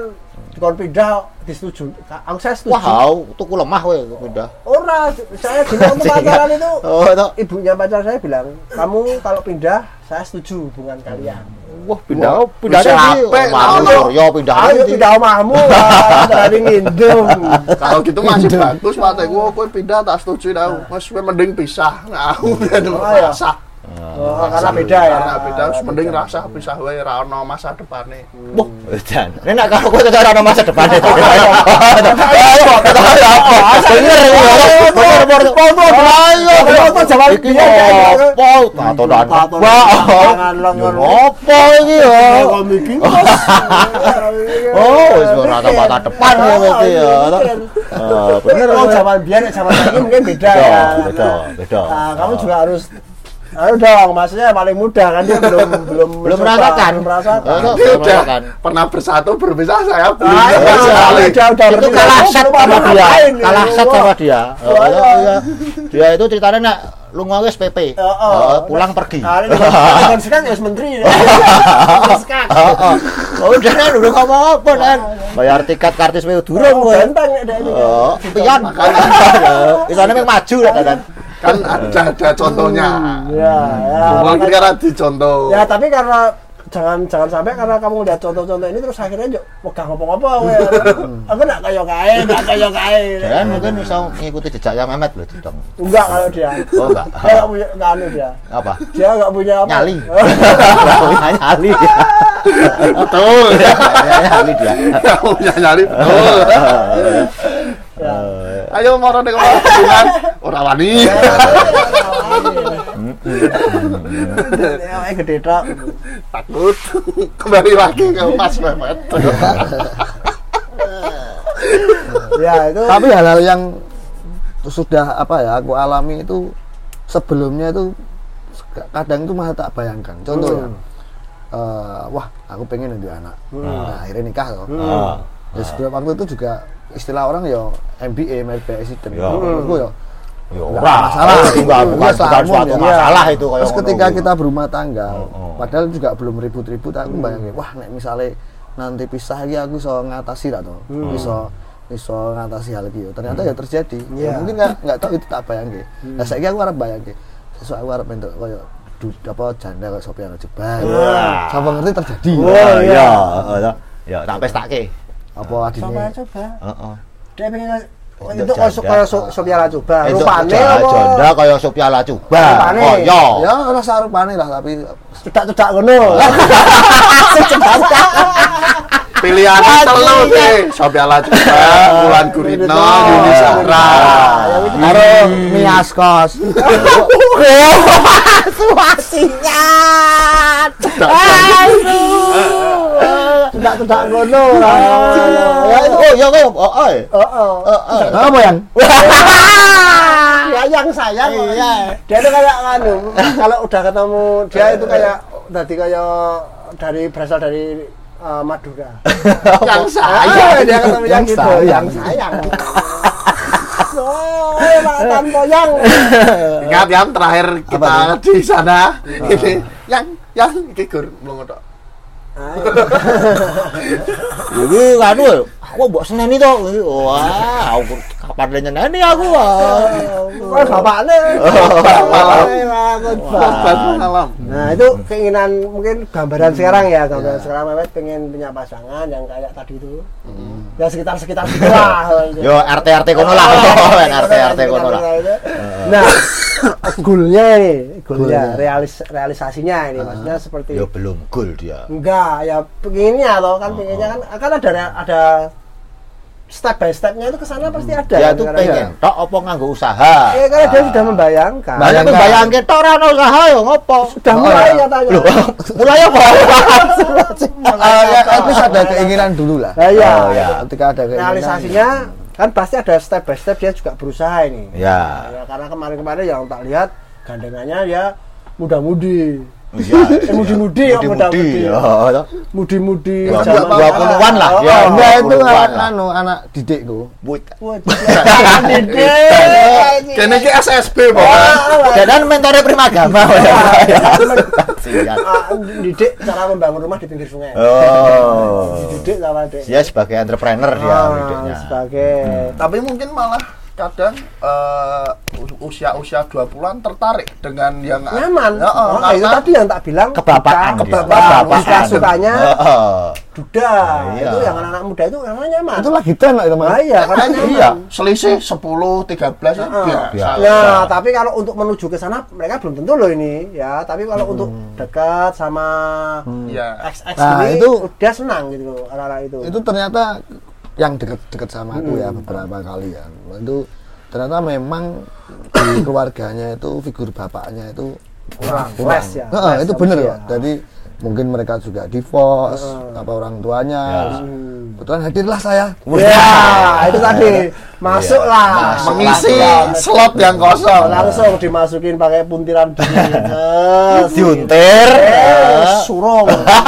kalau pindah disetujui. Aku saya setuju. Wow, tuku lemah kowe pindah. Ora, saya dulu waktu pacaran itu Oh, itu. ibunya pacar saya bilang, "Kamu kalau pindah, saya setuju hubungan kalian." Wah, pindah, Wah, pindah Omahmu, Lolo. Suryo pindah Ayo pindah omahmu, dari ngindung. Kalau gitu masih bagus, mate gua kowe pindah tak setuju tau. Mas kowe mending pisah. Nah, aku ben iya. Oh, karena beda ya. Karena beda, wis mending rasa pisah wae ra ono masa depane. Wah, edan. Ini nak kalau kowe tetep ana masa depan itu. Ayo, ayo, apa? Bener iki. Bener, bener. Ayo, Apa jawaban iki ya? apa? Tato dan Tato apa? tangan lengan. Apa iki ya? Kok mikir kos. Oh, wis ora ada mata depan ya berarti ya. Eh, bener. Kalau zaman biar zaman ini mungkin beda ya. beda, beda. Nah, kamu juga harus Ayo dong, maksudnya paling muda kan dia belum belum Belum merasakan. belum merasakan. Oh, Dia udah pernah bersatu berpisah saya belum Ah, iya, sekali. udah udah itu kalah set sama dia kalah ya. set sama dia Oh, iya, iya. iya. dia itu ceritanya nak lunga wis PP Oh, oh. Oh, pulang pergi sekarang ya menteri. Sekarang. Oh, oh. Oh, udah kan udah ngomong apa kan bayar tiket kartis wis durung Oh, kowe benteng ya, dia ini. oh pian isane memang maju lah kan Kan ada ada contohnya. Ya, ya. Mungkin karena dicontoh. Ya, tapi karena jangan jangan sampai karena kamu lihat contoh-contoh ini terus akhirnya yuk pegang apa-apa kowe. Aku nak kaya kae, nak kaya kae. mungkin bisa mengikuti jejaknya Mehmet loh dong Enggak kalau dia. oh enggak Dia enggak punya enggak anu dia. apa Dia enggak punya apa? nyali Nggak punya nyali dia Betul. Nyali dia Kamu punya nyali. Betul. Ya. Ayo moro nek ngomong hubungan. ora wani. Ya, gede tok. Takut. Kembali lagi ke Mas Mehmet. Ya, itu tapi hal-hal yang sudah apa ya aku alami itu sebelumnya itu kadang itu malah tak bayangkan contoh ya eh, wah aku pengen nanti anak nah, akhirnya nikah loh Ah. Ya, sebelum waktu itu juga istilah orang ya MBA married by accident Ya. menurutku ya Ya masalah. Itu bukan, bukan suatu ya. masalah itu Terus ketika kuwi. kita berumah tangga, Oh, oh. padahal juga belum ribut-ribut, aku bayangin, wah nek misalnya nanti pisah lagi aku bisa ngatasi lah tuh, bisa bisa ngatasi hal gitu. Ternyata ya terjadi. Ya, Iya. mungkin nggak nggak tahu itu tak bayangin. Nah saya aku harap bayangin, sesuatu aku harap bentuk kayak apa janda kayak Sophia Lajuban. Wah. Siapa ngerti terjadi. Oh, iya, heeh, ya tak pestake. Apa coba adiknya? coba. Heeh. Dia pengen Untuk itu janda. kayak so, Sophia. Untuk Rupane janda apa? janda kaya Sophia. Oh iya. Ya rasa rupane lah tapi Cedak-cedak ngono. Pilihannya telu deh. Sophia Lajuba, Mulan Guritno, Yuni Sahra. karo Mias Kos. Suasinya. Aduh. Cedak-cedak ngono. Ya itu oh iya kaya oh oh. Oh, oh. Apa yang? Ya yang sayang. Iya. Dia itu kayak anu, kalau udah ketemu dia itu kayak tadi kayak dari berasal dari eh, Madura. Yang Ah, saya. dia ketemu yang Yang gitu, sayang. yang sayang. Oh, makan toyang. Ingat yang terakhir kita di sana. Ini yang yang iki gur mlungu tok. Iki aku mbok seneni to. Wah, aku kapan le nyeneni aku. Wah. Korban malam. Nah, itu keinginan mungkin gambaran sekarang ya, gambaran sekarang Mehmet pengen punya pasangan yang kayak tadi itu. Ya sekitar-sekitar situ lah. Yo RT RT kono lah. RT RT kono lah. Nah, goalnya ini, goalnya, realis, realisasinya ini, maksudnya seperti Yo belum gol dia. enggak, ya pengennya loh kan, pengennya kan, kan ada ada step by stepnya itu ke sana pasti ada. Dia kan, tuh karena- pengen tok apa nganggo usaha. Ya karena dia sudah membayangkan. Banyak tuh bayangke tok ora ono usaha yo ngopo. Sudah mulai katanya. Loh, mulai apa? Ah, ya, itu ada keinginan dulu lah. Nah, iya. Oh, ya. Ketika ada keinginan. realisasinya kan pasti ada step by step dia juga berusaha ini. Ya. Ya, karena kemarin-kemarin yang tak lihat gandengannya dia muda-mudi. Iya. Eh, mudi-mudi ya, Mudi-mudi. muda-mudi. Ya. Mudi-mudi Dua puluhan lah. Ya, oh. Enggak itu 20-an anak lah. anu anak didikku. But- Wah, Dede. Kene iki SSB pokoknya. Dan mentornya Primagama. Siap. Ah, didik cara membangun rumah di pinggir sungai. Oh. Didik sama. Dia sebagai entrepreneur dia Ah, hidupnya. sebagai Tapi mungkin malah kadang eh, usia-usia 20-an tertarik dengan yang nyaman. Ya, oh, Oh, nah, itu karena- tadi yang tak bilang Kebapaan suka, dia. kebapaan, suka sukanya Heeh. duda. Iya. Itu yang anak-anak muda itu memang nyaman. Itu lagi tren lah itu Mas. Ah, iya, karena nyaman. Iya. selisih 10 13 ya Ah. biasa. Biasa. Nah, tapi kalau untuk menuju ke sana mereka belum tentu loh ini, ya. Tapi kalau untuk dekat sama Iya. XX Nah, ini itu- udah senang gitu loh anak-anak itu. Itu ternyata yang deket-deket sama aku ya beberapa kali ya. Itu ternyata memang di keluarganya itu figur bapaknya itu Kurang, kurang. less ya, Heeh, less itu ya, bener ya. Jadi mungkin mereka juga divorce apa orang tuanya. Ya. Kebetulan hadirlah saya. Ya, itu tadi masuklah Masuk Mengisi Ya, slot yang kosong. langsung dimasukin pakai puntiran. Diuntir. Eh, surong.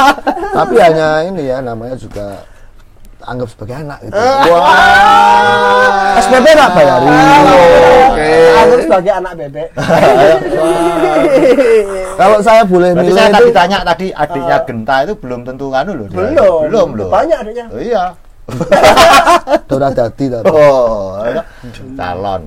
Tapi hanya ini ya namanya juga anggap sebagai anak gitu. Wah. SPP nggak bayarin. Oke. Aku sebagai anak bebek. Kalau saya boleh Berarti milih saya itu tadi tanya tadi adiknya Genta itu belum tentu nganu loh. dia. Belum. Belum loh. Banyak adiknya. Oh, iya. udah dadi. Oh, iya. calon.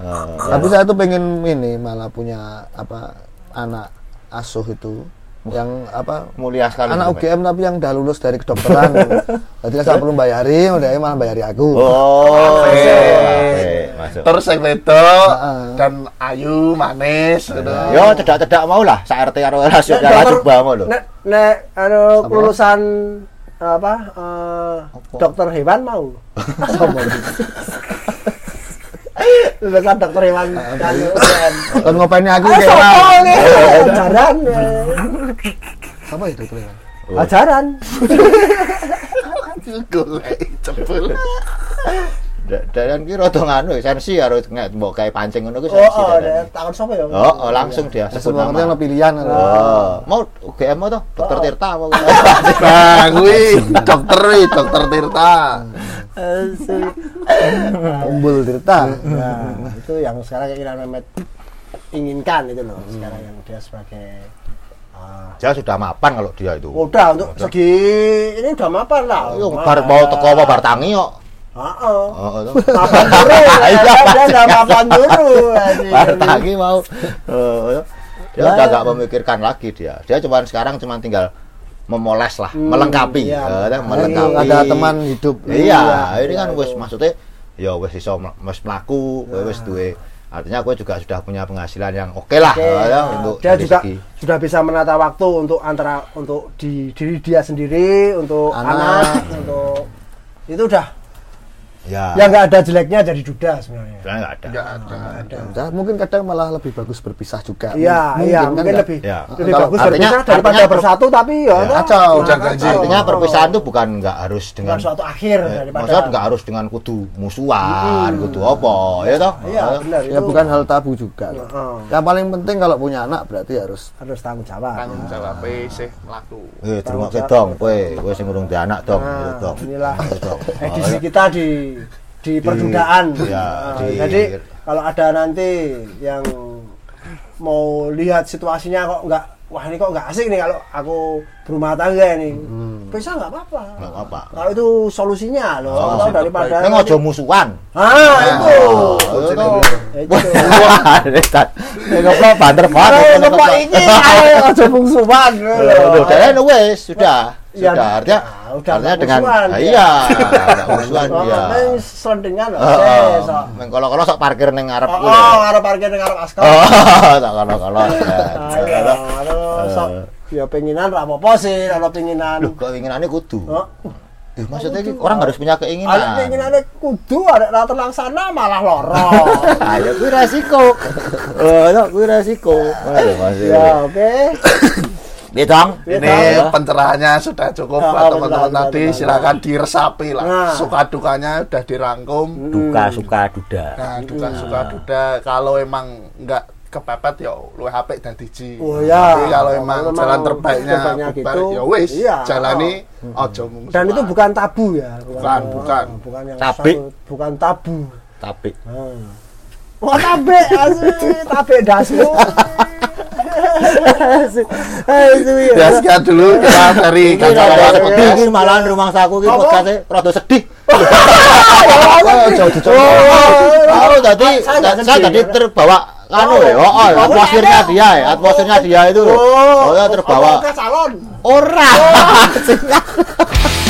Oh. Tapi saya tuh pengen ini malah punya apa anak asuh itu yang apa mulia sekali. anak. UGM tapi yang udah lulus dari kedokteran. Jadi saya perlu bayarin, udah malah bayari aku. Oh, masuk. Terus yang Heeh. dan ayu manis gitu. Yo cedak-cedak mau lah, sak RT karo rasio ya coba mau lho. Nek nek anu lulusan apa eh, dokter hewan mau. Lulusan dokter hewan kan ngopeni aku Ayo kayak sopo lah. nih? Ajaran. Apa itu tuh? Ajaran. golek Da- Dan ki rada nganu sensi karo nggak mbok kayak pancing ngono ku Oh, sensi. oh, takon sapa ya? Oh, oh, langsung dia sebut Sebelum nama. pilihan. Oh, mau UGM mau tuh, dokter Tirta mau. nah kuwi dokter wi dokter Tirta Umbul Tirta. Nah, itu yang sekarang Iran Mehmet inginkan itu loh. Sekarang yang dia sebagai Dia sudah mapan kalau dia itu. udah untuk segi ini udah mapan lah. Yo bar mau teko apa bar tangi kok. Heeh. Oh. Mapan dulu. Iya, Dia Mas. udah mapan dulu. Bar tangi mau. Oh, dia udah nggak memikirkan lagi dia. Dia cuma sekarang cuma tinggal memoles lah, Hmm, melengkapi, iya. Ini melengkapi. ada teman hidup. Iya, ini kan iya, wis itu. maksudnya ya wis iso wis mlaku, wis Nah. duwe artinya gue juga sudah punya penghasilan yang oke lah Oke, ya, untuk dia juga segi sudah bisa menata waktu untuk antara untuk di diri dia sendiri, untuk Anak. anak, untuk itu udah ya. Ya nggak ada jeleknya jadi duda sebenarnya. sebenarnya nggak ada. Nggak ada. Nah, mungkin kadang malah lebih bagus berpisah juga. Iya, Mungkin iya, kan mungkin lebih Ya. lebih Kalau bagus artinya- berpisah daripada artinya per- bersatu tapi ya, Ya, kacau, nah, kacau. artinya perpisahan itu bukan nggak harus dengan bukan suatu akhir eh, daripada maksudnya nggak harus dengan kudu musuhan kudu apa ya toh? Iya, benar Ya itu. bukan hal tabu juga. Heeh. Yang paling penting kalau punya anak berarti harus harus tanggung jawab. tanggung jawab sih mlaku. Eh terima kasih dong. Kowe kowe sing ngurung di anak dong. Nah, gitu dong. inilah dong. edisi kita di di perdudaan. ya, Nah, di- Jadi kalau ada nanti yang mau lihat situasinya kok nggak wah ini kok nggak asik nih kalau aku berumah tangga nih. Bisa nggak apa-apa. Hmm. Nggak apa-apa. Kalau itu solusinya loh. Oh, Kalau daripada Neng ojo musuhan. Ah, itu. Oh, Itu. itu. Itu. Kok banter banget. Kok ini aja bungsuan. Loh, dan wes sudah. Ya, Sudah artinya ya, udah artinya dengan musuhan, Ah, ya. iya, musuhan Oh, dia. Neng selentingan loh. Heeh. Ses, kok. Neng kalau-kalau sok parkir neng ngarep Oh, oh, ngarep parkir ning ngarep askar. Oh, tak kalau-kalau. Ayo, terus sok ya penginan ra apa-apa sih, kalau penginan. Loh, keinginannya kudu. Oh, Eh, maksudnya ki orang harus punya keinginan. ada keinginannya kudu ada ra terlaksana malah loro. Ayo kuwi resiko. Oh, no, kuwi resiko. Aduh, masih. ya, oke. Dong? ini pencerahannya sudah cukup buat teman-teman benar, tadi benar, silakan diresapi lah Nah. suka dukanya udah dirangkum Duka suka duda. nah duka suka duda kalau emang nggak kepepet ya lu HP dan diji Oh, ya. Tapi kalau emang Kalau jalan terbaiknya terbaiknya bubar, gitu, ya wis iya. jalani ojo mungsuhan. Dan itu bukan tabu ya, Bukan, bukan. bukan yang Tabe. satu- bukan tabu. Tapi Hmm. Wah tabe asli, tabe dasmu. Ya. sekian dulu kita dari kawan-kawan podcast. malahan rumah saku iki Apa? podcast rada sedih. jauh dicoba. Oh, tadi saya tadi terbawa anu ya, oh, oh, atmosfernya dia ya, atmosfernya dia itu. Oh, terbawa. Ke salon. Ora.